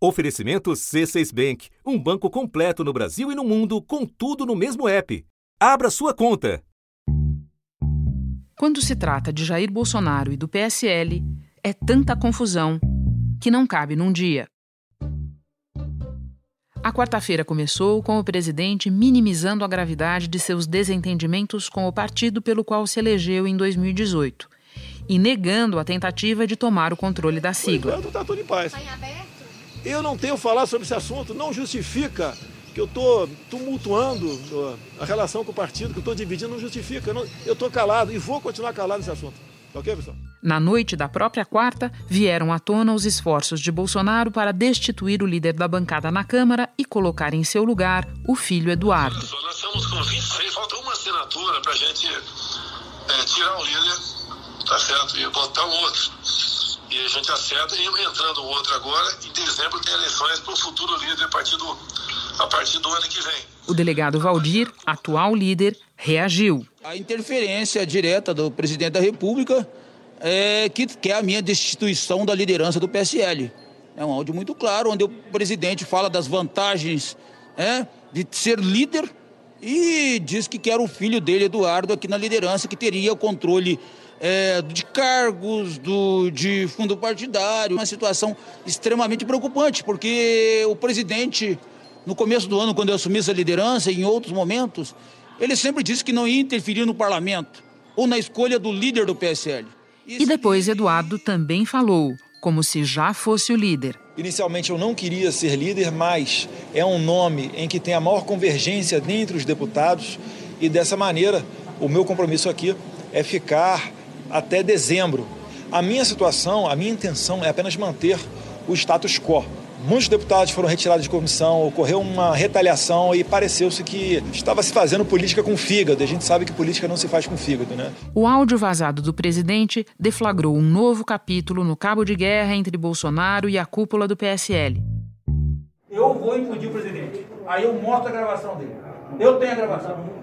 Oferecimento C6 Bank, um banco completo no Brasil e no mundo, com tudo no mesmo app. Abra sua conta. Quando se trata de Jair Bolsonaro e do PSL, é tanta confusão que não cabe num dia. A quarta-feira começou com o presidente minimizando a gravidade de seus desentendimentos com o partido pelo qual se elegeu em 2018 e negando a tentativa de tomar o controle da sigla. Por enquanto está tudo em paz. Eu não tenho falar sobre esse assunto, não justifica que eu estou tumultuando a relação com o partido, que eu estou dividindo, não justifica. Eu estou calado e vou continuar calado nesse assunto. Tá ok, pessoal? Na noite da própria quarta, vieram à tona os esforços de Bolsonaro para destituir o líder da bancada na Câmara e colocar em seu lugar o filho Eduardo. Nós estamos com 26, falta uma assinatura para a gente é, tirar o líder, tá certo? E botar o outro e a gente acerta e entrando o outro agora, em dezembro tem eleições para o futuro líder a partir, do, a partir do ano que vem. O delegado Valdir, atual líder, reagiu. A interferência direta do presidente da República é, que quer a minha destituição da liderança do PSL. É um áudio muito claro, onde o presidente fala das vantagens é, de ser líder e diz que quer o filho dele, Eduardo, aqui na liderança, que teria o controle é, de cargos, do, de fundo partidário. Uma situação extremamente preocupante, porque o presidente, no começo do ano, quando eu assumi essa liderança, e em outros momentos, ele sempre disse que não ia interferir no parlamento ou na escolha do líder do PSL. E depois Eduardo também falou, como se já fosse o líder. Inicialmente eu não queria ser líder, mas é um nome em que tem a maior convergência dentre os deputados e dessa maneira o meu compromisso aqui é ficar até dezembro. A minha situação, a minha intenção é apenas manter o status quo. Muitos deputados foram retirados de comissão, ocorreu uma retaliação e pareceu-se que estava se fazendo política com fígado. A gente sabe que política não se faz com fígado, né? O áudio vazado do presidente deflagrou um novo capítulo no cabo de guerra entre Bolsonaro e a cúpula do PSL. Eu vou impedir o presidente. Aí eu mostro a gravação dele. Eu tenho a gravação.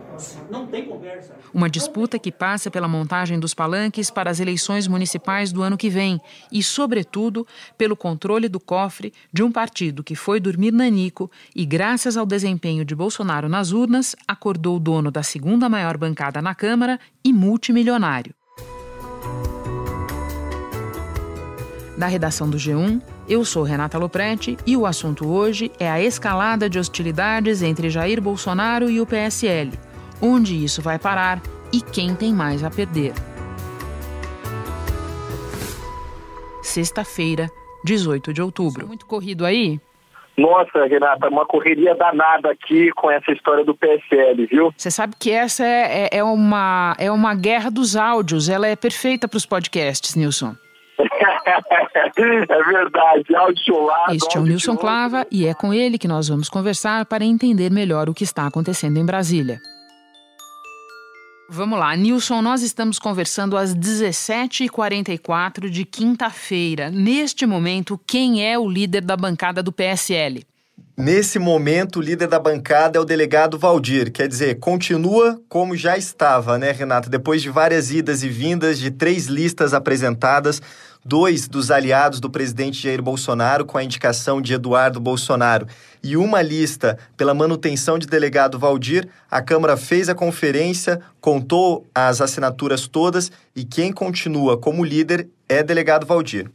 Não tem conversa. Uma disputa que passa pela montagem dos palanques para as eleições municipais do ano que vem e, sobretudo, pelo controle do cofre de um partido que foi dormir nanico e, graças ao desempenho de Bolsonaro nas urnas, acordou o dono da segunda maior bancada na Câmara e multimilionário. Da redação do G1, eu sou Renata Loprete e o assunto hoje é a escalada de hostilidades entre Jair Bolsonaro e o PSL onde isso vai parar e quem tem mais a perder. Sexta-feira, 18 de outubro. Muito corrido aí? Nossa, Renata, uma correria danada aqui com essa história do PSL, viu? Você sabe que essa é, é, é uma, é uma guerra dos áudios, ela é perfeita para os podcasts, Nilson. é verdade, áudio lá. Este é o Nilson Clava e é com ele que nós vamos conversar para entender melhor o que está acontecendo em Brasília. Vamos lá, Nilson, nós estamos conversando às 17h44 de quinta-feira. Neste momento, quem é o líder da bancada do PSL? Nesse momento, o líder da bancada é o delegado Valdir. Quer dizer, continua como já estava, né, Renato? Depois de várias idas e vindas, de três listas apresentadas, dois dos aliados do presidente Jair Bolsonaro, com a indicação de Eduardo Bolsonaro, e uma lista pela manutenção de delegado Valdir, a Câmara fez a conferência, contou as assinaturas todas e quem continua como líder é delegado Valdir.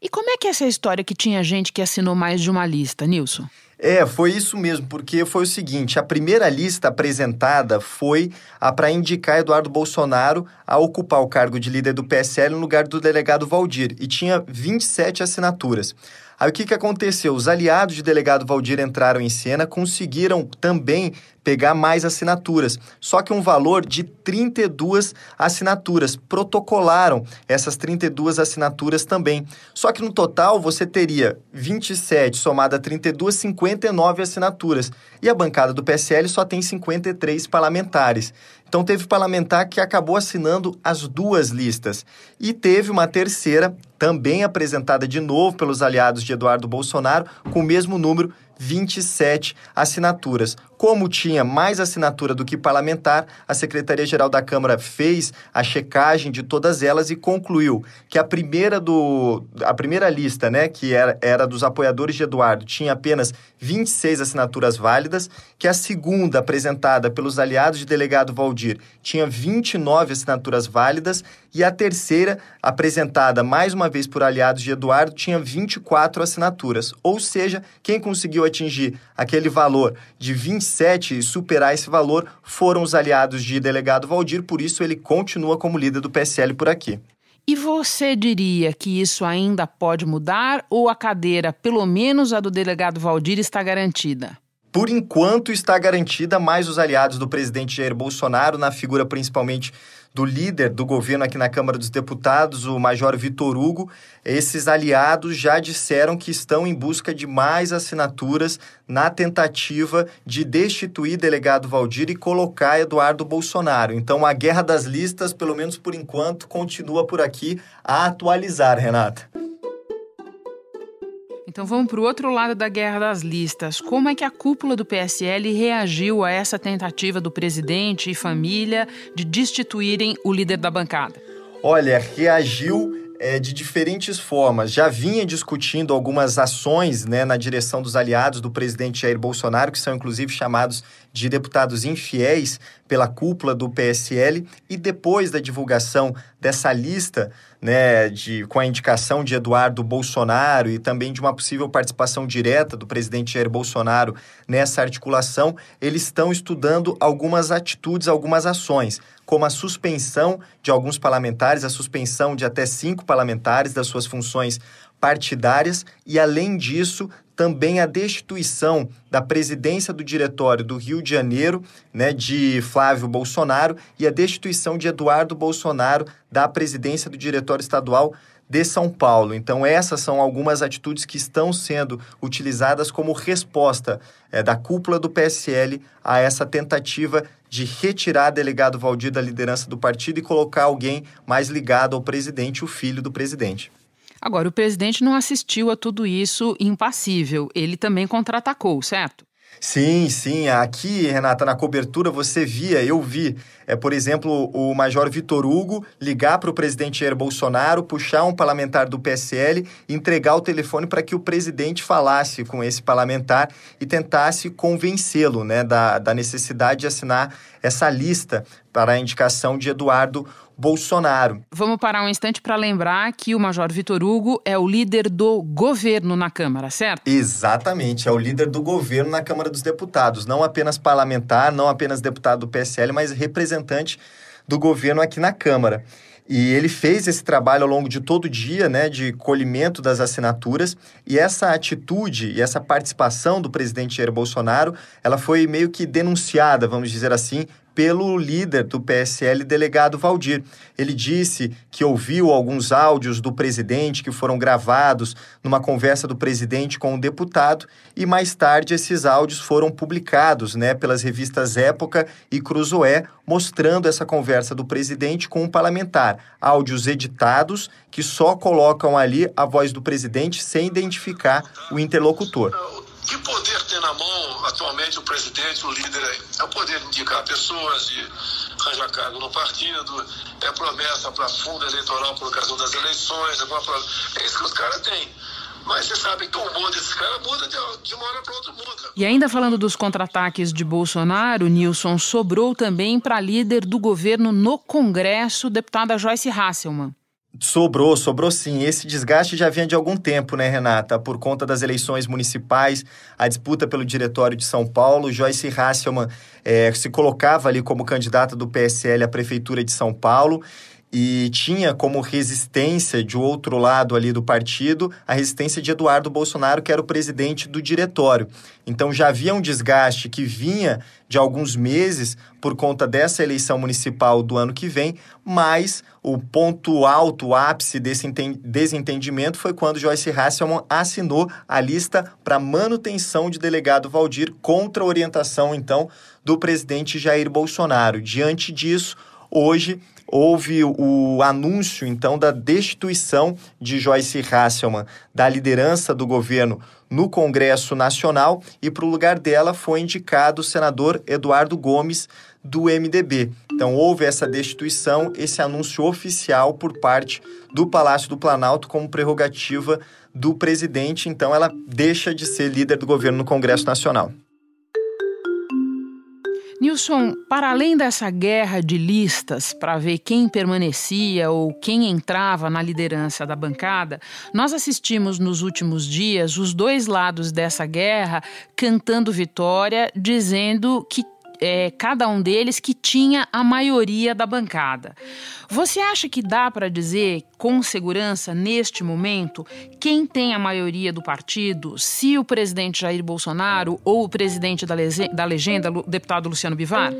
E como é que é essa história que tinha gente que assinou mais de uma lista, Nilson? É, foi isso mesmo, porque foi o seguinte: a primeira lista apresentada foi a para indicar Eduardo Bolsonaro a ocupar o cargo de líder do PSL no lugar do delegado Valdir, e tinha 27 assinaturas. Aí o que, que aconteceu? Os aliados de delegado Valdir entraram em cena, conseguiram também pegar mais assinaturas, só que um valor de 32 assinaturas. Protocolaram essas 32 assinaturas também. Só que no total você teria 27 somado a 32, 59 assinaturas. E a bancada do PSL só tem 53 parlamentares. Então teve parlamentar que acabou assinando as duas listas. E teve uma terceira, também apresentada de novo pelos aliados de Eduardo Bolsonaro, com o mesmo número, 27 assinaturas. Como tinha mais assinatura do que parlamentar, a Secretaria-Geral da Câmara fez a checagem de todas elas e concluiu que a primeira do a primeira lista, né, que era, era dos apoiadores de Eduardo, tinha apenas 26 assinaturas válidas, que a segunda apresentada pelos aliados de delegado Valdir tinha 29 assinaturas válidas e a terceira apresentada mais uma vez por aliados de Eduardo tinha 24 assinaturas. Ou seja, quem conseguiu atingir aquele valor de 26 2007 e superar esse valor foram os aliados de delegado Valdir, por isso ele continua como líder do PSL por aqui. E você diria que isso ainda pode mudar ou a cadeira, pelo menos a do delegado Valdir, está garantida? Por enquanto está garantida, mais os aliados do presidente Jair Bolsonaro, na figura principalmente do líder do governo aqui na Câmara dos Deputados, o Major Vitor Hugo. Esses aliados já disseram que estão em busca de mais assinaturas na tentativa de destituir delegado Valdir e colocar Eduardo Bolsonaro. Então a guerra das listas, pelo menos por enquanto, continua por aqui a atualizar, Renata. Então vamos para o outro lado da guerra das listas. Como é que a cúpula do PSL reagiu a essa tentativa do presidente e família de destituírem o líder da bancada? Olha, reagiu é, de diferentes formas. Já vinha discutindo algumas ações né, na direção dos aliados do presidente Jair Bolsonaro, que são inclusive chamados de deputados infiéis pela cúpula do PSL, e depois da divulgação dessa lista né, de, com a indicação de Eduardo Bolsonaro e também de uma possível participação direta do presidente Jair Bolsonaro nessa articulação, eles estão estudando algumas atitudes, algumas ações, como a suspensão de alguns parlamentares, a suspensão de até cinco parlamentares das suas funções partidárias e, além disso, também a destituição da presidência do diretório do Rio de Janeiro, né, de Flávio Bolsonaro, e a destituição de Eduardo Bolsonaro da presidência do diretório estadual de São Paulo. Então, essas são algumas atitudes que estão sendo utilizadas como resposta é, da cúpula do PSL a essa tentativa de retirar delegado Valdir da liderança do partido e colocar alguém mais ligado ao presidente, o filho do presidente. Agora, o presidente não assistiu a tudo isso impassível. Ele também contra-atacou, certo? Sim, sim. Aqui, Renata, na cobertura você via, eu vi, é, por exemplo, o Major Vitor Hugo ligar para o presidente Jair Bolsonaro, puxar um parlamentar do PSL, entregar o telefone para que o presidente falasse com esse parlamentar e tentasse convencê-lo né, da, da necessidade de assinar essa lista para a indicação de Eduardo Bolsonaro. Vamos parar um instante para lembrar que o Major Vitor Hugo é o líder do governo na Câmara, certo? Exatamente, é o líder do governo na Câmara dos Deputados, não apenas parlamentar, não apenas deputado do PSL, mas representante do governo aqui na Câmara. E ele fez esse trabalho ao longo de todo o dia, né, de colhimento das assinaturas, e essa atitude e essa participação do presidente Jair Bolsonaro, ela foi meio que denunciada, vamos dizer assim, pelo líder do PSL, delegado Valdir. Ele disse que ouviu alguns áudios do presidente que foram gravados numa conversa do presidente com o deputado e mais tarde esses áudios foram publicados, né, pelas revistas Época e Cruzoé, mostrando essa conversa do presidente com um parlamentar. Áudios editados que só colocam ali a voz do presidente sem identificar o interlocutor. Que poder tem na mão atualmente o presidente, o líder? É o poder de indicar pessoas, de arranjar cargo no partido, é promessa para fundo eleitoral por ocasião das eleições, é, é isso que os caras têm. Mas você sabe que o humor desses caras muda de, de uma hora para outra muda. E ainda falando dos contra-ataques de Bolsonaro, Nilson sobrou também para líder do governo no Congresso, deputada Joyce Hasselman. Sobrou, sobrou sim. Esse desgaste já vinha de algum tempo, né, Renata? Por conta das eleições municipais, a disputa pelo Diretório de São Paulo, Joyce Hasselmann é, se colocava ali como candidata do PSL à Prefeitura de São Paulo e tinha como resistência de outro lado ali do partido a resistência de Eduardo Bolsonaro, que era o presidente do diretório. Então já havia um desgaste que vinha de alguns meses por conta dessa eleição municipal do ano que vem, mas o ponto alto, o ápice desse desentendimento foi quando Joyce Hasselman assinou a lista para manutenção de delegado Valdir contra a orientação então do presidente Jair Bolsonaro. Diante disso, hoje houve o anúncio, então, da destituição de Joyce Hasselman da liderança do governo no Congresso Nacional e para o lugar dela foi indicado o senador Eduardo Gomes, do MDB. Então, houve essa destituição, esse anúncio oficial por parte do Palácio do Planalto como prerrogativa do presidente. Então, ela deixa de ser líder do governo no Congresso Nacional. Nilson, para além dessa guerra de listas para ver quem permanecia ou quem entrava na liderança da bancada, nós assistimos nos últimos dias os dois lados dessa guerra cantando vitória, dizendo que é, cada um deles que tinha a maioria da bancada. Você acha que dá para dizer com segurança, neste momento, quem tem a maioria do partido, se o presidente Jair Bolsonaro ou o presidente da, da legenda, o deputado Luciano Bivar?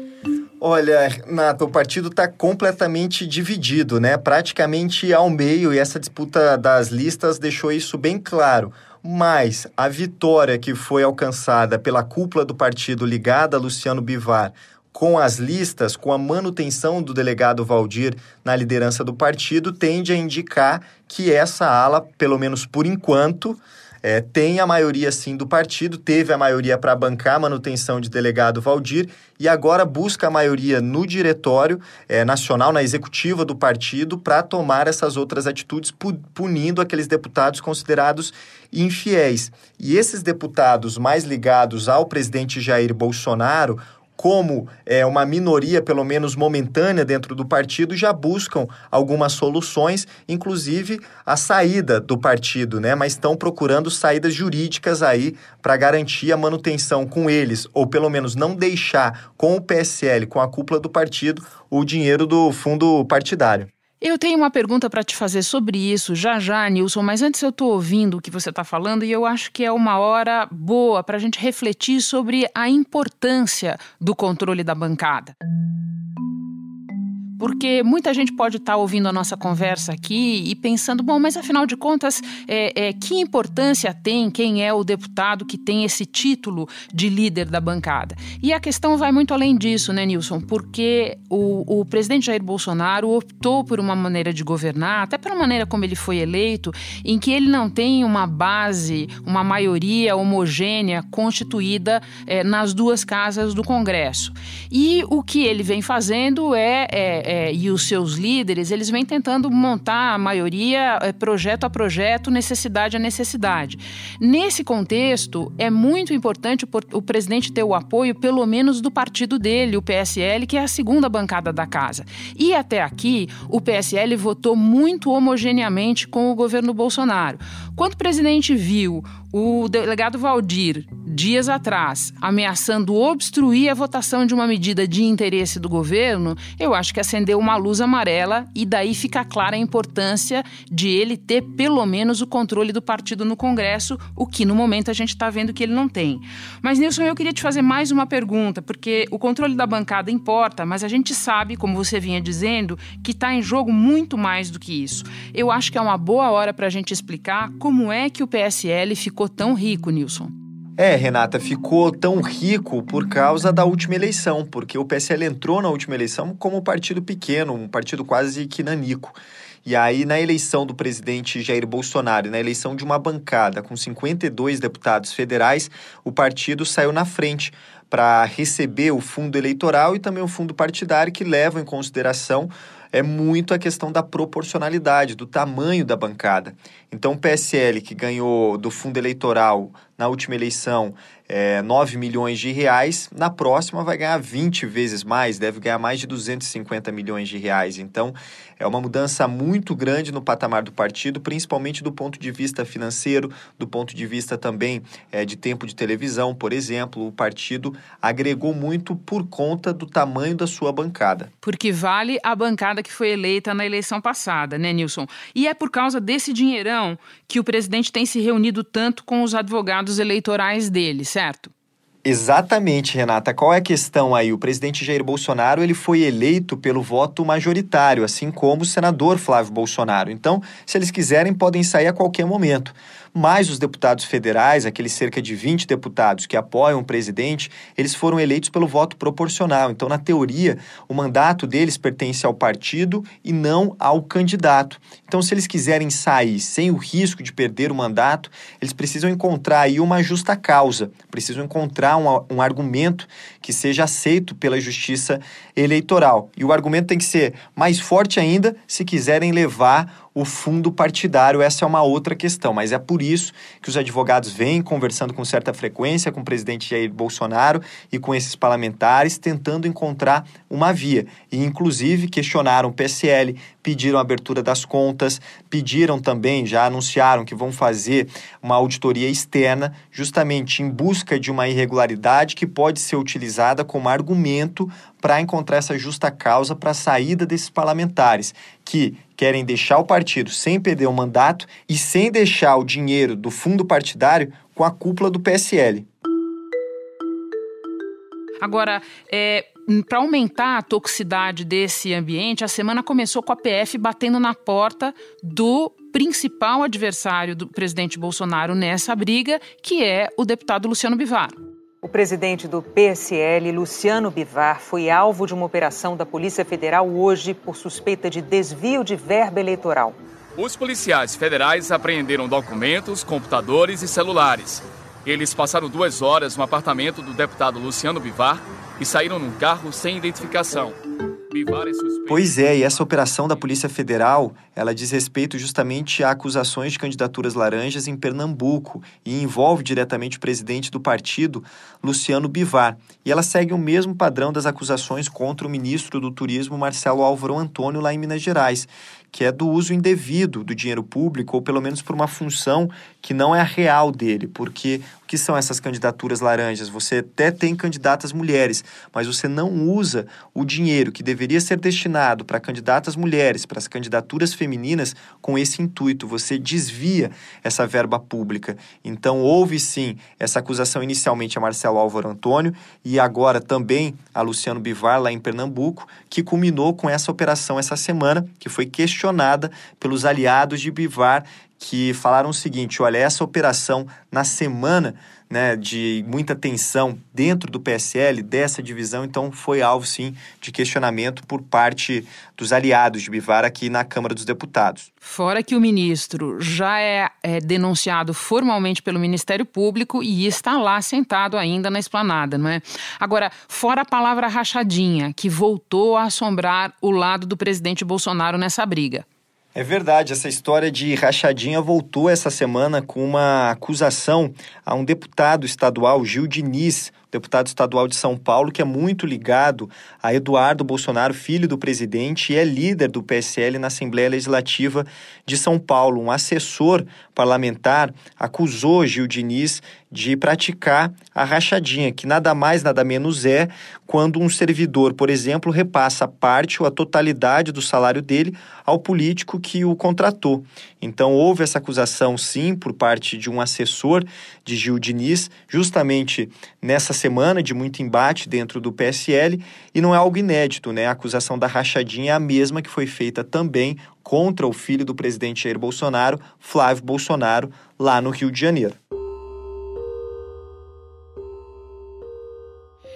Olha, Renata, o partido está completamente dividido, né? Praticamente ao meio, e essa disputa das listas deixou isso bem claro mas a vitória que foi alcançada pela cúpula do partido ligada a Luciano Bivar com as listas, com a manutenção do delegado Valdir na liderança do partido, tende a indicar que essa ala, pelo menos por enquanto, é, tem a maioria sim do partido, teve a maioria para bancar a manutenção de delegado Valdir e agora busca a maioria no diretório é, nacional, na executiva do partido, para tomar essas outras atitudes, punindo aqueles deputados considerados infiéis. E esses deputados mais ligados ao presidente Jair Bolsonaro, como é, uma minoria, pelo menos momentânea, dentro do partido, já buscam algumas soluções, inclusive a saída do partido, né? Mas estão procurando saídas jurídicas aí para garantir a manutenção com eles, ou pelo menos não deixar com o PSL, com a cúpula do partido, o dinheiro do fundo partidário. Eu tenho uma pergunta para te fazer sobre isso já já, Nilson, mas antes eu estou ouvindo o que você está falando e eu acho que é uma hora boa para a gente refletir sobre a importância do controle da bancada porque muita gente pode estar tá ouvindo a nossa conversa aqui e pensando, bom, mas afinal de contas, é, é, que importância tem quem é o deputado que tem esse título de líder da bancada? E a questão vai muito além disso, né, Nilson? Porque o, o presidente Jair Bolsonaro optou por uma maneira de governar, até pela maneira como ele foi eleito, em que ele não tem uma base, uma maioria homogênea constituída é, nas duas casas do Congresso. E o que ele vem fazendo é, é é, e os seus líderes, eles vêm tentando montar a maioria é, projeto a projeto, necessidade a necessidade. Nesse contexto, é muito importante o, o presidente ter o apoio, pelo menos, do partido dele, o PSL, que é a segunda bancada da casa. E até aqui, o PSL votou muito homogeneamente com o governo Bolsonaro. Quando o presidente viu o delegado Valdir, dias atrás, ameaçando obstruir a votação de uma medida de interesse do governo, eu acho que acendeu uma luz amarela e daí fica clara a importância de ele ter pelo menos o controle do partido no Congresso, o que no momento a gente está vendo que ele não tem. Mas, Nilson, eu queria te fazer mais uma pergunta, porque o controle da bancada importa, mas a gente sabe, como você vinha dizendo, que está em jogo muito mais do que isso. Eu acho que é uma boa hora para a gente explicar como é que o PSL ficou tão rico, Nilson? É, Renata, ficou tão rico por causa da última eleição, porque o PSL entrou na última eleição como um partido pequeno, um partido quase que nanico. E aí, na eleição do presidente Jair Bolsonaro, na eleição de uma bancada com 52 deputados federais, o partido saiu na frente para receber o fundo eleitoral e também o fundo partidário, que levam em consideração é muito a questão da proporcionalidade, do tamanho da bancada. Então, o PSL, que ganhou do fundo eleitoral na última eleição é, 9 milhões de reais, na próxima vai ganhar 20 vezes mais, deve ganhar mais de 250 milhões de reais. Então, é uma mudança muito grande no patamar do partido, principalmente do ponto de vista financeiro, do ponto de vista também é, de tempo de televisão, por exemplo. O partido agregou muito por conta do tamanho da sua bancada. Porque vale a bancada que foi eleita na eleição passada, né, Nilson? E é por causa desse dinheirão que o presidente tem se reunido tanto com os advogados eleitorais dele, certo? Exatamente, Renata. Qual é a questão aí? O presidente Jair Bolsonaro ele foi eleito pelo voto majoritário, assim como o senador Flávio Bolsonaro. Então, se eles quiserem, podem sair a qualquer momento. Mas os deputados federais, aqueles cerca de 20 deputados que apoiam o presidente, eles foram eleitos pelo voto proporcional. Então, na teoria, o mandato deles pertence ao partido e não ao candidato. Então, se eles quiserem sair sem o risco de perder o mandato, eles precisam encontrar aí uma justa causa, precisam encontrar um, um argumento que seja aceito pela justiça eleitoral. E o argumento tem que ser mais forte ainda se quiserem levar o fundo partidário, essa é uma outra questão, mas é por isso que os advogados vêm conversando com certa frequência com o presidente Jair Bolsonaro e com esses parlamentares, tentando encontrar uma via. E, inclusive, questionaram o PSL, pediram a abertura das contas, pediram também, já anunciaram que vão fazer uma auditoria externa, justamente em busca de uma irregularidade que pode ser utilizada como argumento para encontrar essa justa causa para a saída desses parlamentares que querem deixar o partido sem perder o mandato e sem deixar o dinheiro do fundo partidário com a cúpula do PSL. Agora, é, para aumentar a toxicidade desse ambiente, a semana começou com a PF batendo na porta do principal adversário do presidente Bolsonaro nessa briga, que é o deputado Luciano Bivar. Presidente do PSL, Luciano Bivar, foi alvo de uma operação da Polícia Federal hoje por suspeita de desvio de verba eleitoral. Os policiais federais apreenderam documentos, computadores e celulares. Eles passaram duas horas no apartamento do deputado Luciano Bivar e saíram num carro sem identificação. Pois é, e essa operação da Polícia Federal, ela diz respeito justamente a acusações de candidaturas laranjas em Pernambuco e envolve diretamente o presidente do partido, Luciano Bivar. E ela segue o mesmo padrão das acusações contra o ministro do Turismo, Marcelo Álvaro Antônio, lá em Minas Gerais, que é do uso indevido do dinheiro público, ou pelo menos por uma função que não é a real dele, porque o que são essas candidaturas laranjas? Você até tem candidatas mulheres, mas você não usa o dinheiro que deveria ser destinado para candidatas mulheres, para as candidaturas femininas, com esse intuito, você desvia essa verba pública. Então, houve sim essa acusação inicialmente a Marcelo Álvaro Antônio e agora também a Luciano Bivar, lá em Pernambuco, que culminou com essa operação essa semana, que foi questionada pelos aliados de Bivar que falaram o seguinte: olha, essa operação na semana né, de muita tensão dentro do PSL, dessa divisão, então foi alvo sim de questionamento por parte dos aliados de Bivar aqui na Câmara dos Deputados. Fora que o ministro já é, é denunciado formalmente pelo Ministério Público e está lá sentado ainda na esplanada, não é? Agora, fora a palavra rachadinha, que voltou a assombrar o lado do presidente Bolsonaro nessa briga. É verdade, essa história de rachadinha voltou essa semana com uma acusação a um deputado estadual, Gil Diniz, deputado estadual de São Paulo, que é muito ligado a Eduardo Bolsonaro, filho do presidente, e é líder do PSL na Assembleia Legislativa de São Paulo. Um assessor parlamentar acusou Gil Diniz de praticar a rachadinha, que nada mais, nada menos é quando um servidor, por exemplo, repassa parte ou a totalidade do salário dele ao político que o contratou. Então, houve essa acusação, sim, por parte de um assessor de Gil Diniz, justamente nessa semana de muito embate dentro do PSL, e não é algo inédito, né? A acusação da rachadinha é a mesma que foi feita também contra o filho do presidente Jair Bolsonaro, Flávio Bolsonaro, lá no Rio de Janeiro.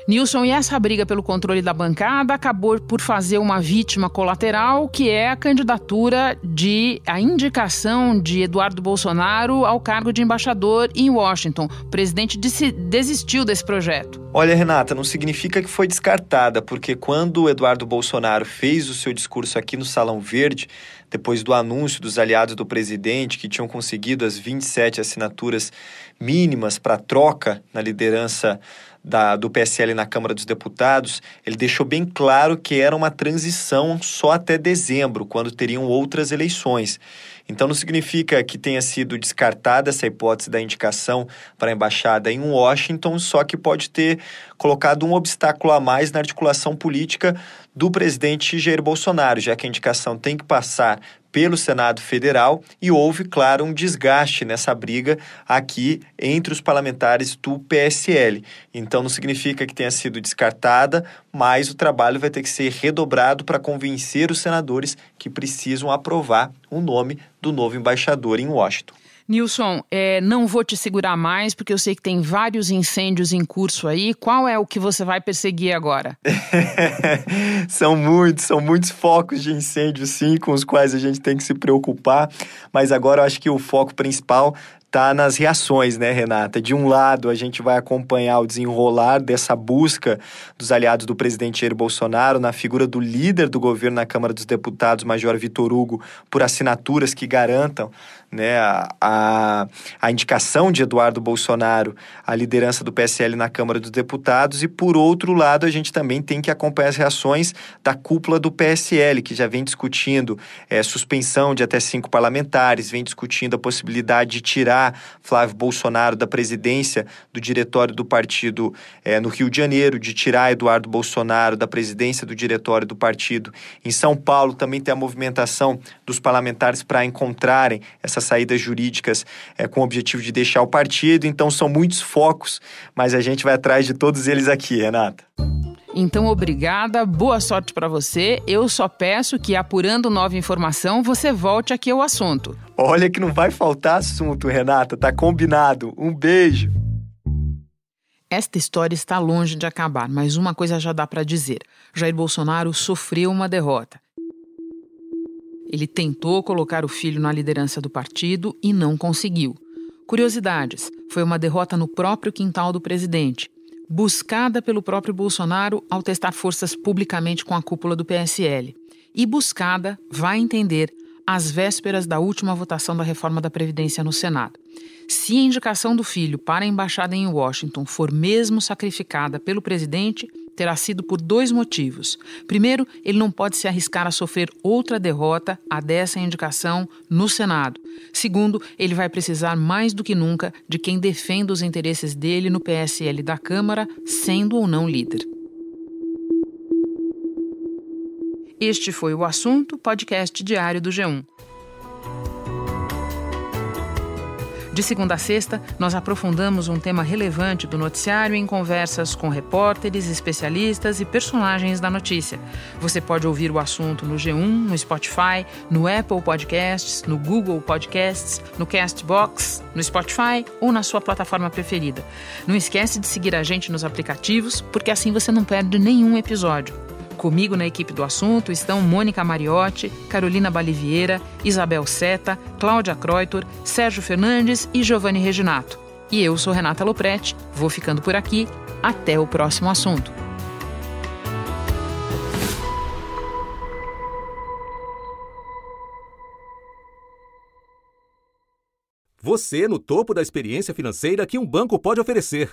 Nilson, e essa briga pelo controle da bancada acabou por fazer uma vítima colateral, que é a candidatura de a indicação de Eduardo Bolsonaro ao cargo de embaixador em Washington. O presidente disse, desistiu desse projeto. Olha, Renata, não significa que foi descartada, porque quando o Eduardo Bolsonaro fez o seu discurso aqui no Salão Verde, depois do anúncio dos aliados do presidente que tinham conseguido as 27 assinaturas mínimas para troca na liderança da, do PSL na Câmara dos Deputados, ele deixou bem claro que era uma transição só até dezembro, quando teriam outras eleições. Então não significa que tenha sido descartada essa hipótese da indicação para a embaixada em Washington, só que pode ter colocado um obstáculo a mais na articulação política do presidente Jair Bolsonaro, já que a indicação tem que passar pelo Senado Federal e houve, claro, um desgaste nessa briga aqui entre os parlamentares do PSL. Então não significa que tenha sido descartada, mas o trabalho vai ter que ser redobrado para convencer os senadores que precisam aprovar o nome do novo embaixador em Washington. Nilson, é, não vou te segurar mais, porque eu sei que tem vários incêndios em curso aí. Qual é o que você vai perseguir agora? são muitos, são muitos focos de incêndio, sim, com os quais a gente tem que se preocupar. Mas agora eu acho que o foco principal está nas reações, né, Renata? De um lado, a gente vai acompanhar o desenrolar dessa busca dos aliados do presidente Jair Bolsonaro na figura do líder do governo na Câmara dos Deputados, Major Vitor Hugo, por assinaturas que garantam né, a, a indicação de Eduardo Bolsonaro à liderança do PSL na Câmara dos Deputados, e por outro lado, a gente também tem que acompanhar as reações da cúpula do PSL, que já vem discutindo é, suspensão de até cinco parlamentares, vem discutindo a possibilidade de tirar Flávio Bolsonaro da presidência do diretório do partido é, no Rio de Janeiro, de tirar Eduardo Bolsonaro da presidência do diretório do partido em São Paulo. Também tem a movimentação dos parlamentares para encontrarem essas saídas jurídicas é, com o objetivo de deixar o partido. Então são muitos focos, mas a gente vai atrás de todos eles aqui, Renata. Então, obrigada, boa sorte para você. Eu só peço que, apurando nova informação, você volte aqui ao assunto. Olha que não vai faltar assunto, Renata, tá combinado. Um beijo. Esta história está longe de acabar, mas uma coisa já dá para dizer: Jair Bolsonaro sofreu uma derrota. Ele tentou colocar o filho na liderança do partido e não conseguiu. Curiosidades: foi uma derrota no próprio quintal do presidente, buscada pelo próprio Bolsonaro ao testar forças publicamente com a cúpula do PSL. E buscada, vai entender, às vésperas da última votação da reforma da Previdência no Senado. Se a indicação do filho para a embaixada em Washington for mesmo sacrificada pelo presidente, terá sido por dois motivos. Primeiro, ele não pode se arriscar a sofrer outra derrota a dessa indicação no Senado. Segundo, ele vai precisar mais do que nunca de quem defenda os interesses dele no PSL da Câmara, sendo ou não líder. Este foi o assunto podcast diário do G1. De segunda a sexta, nós aprofundamos um tema relevante do noticiário em conversas com repórteres, especialistas e personagens da notícia. Você pode ouvir o assunto no G1, no Spotify, no Apple Podcasts, no Google Podcasts, no Castbox, no Spotify ou na sua plataforma preferida. Não esquece de seguir a gente nos aplicativos, porque assim você não perde nenhum episódio. Comigo na equipe do assunto estão Mônica Mariotti, Carolina Balivieira, Isabel Seta, Cláudia Croitor, Sérgio Fernandes e Giovanni Reginato. E eu sou Renata Loprete, vou ficando por aqui. Até o próximo assunto. Você no topo da experiência financeira que um banco pode oferecer.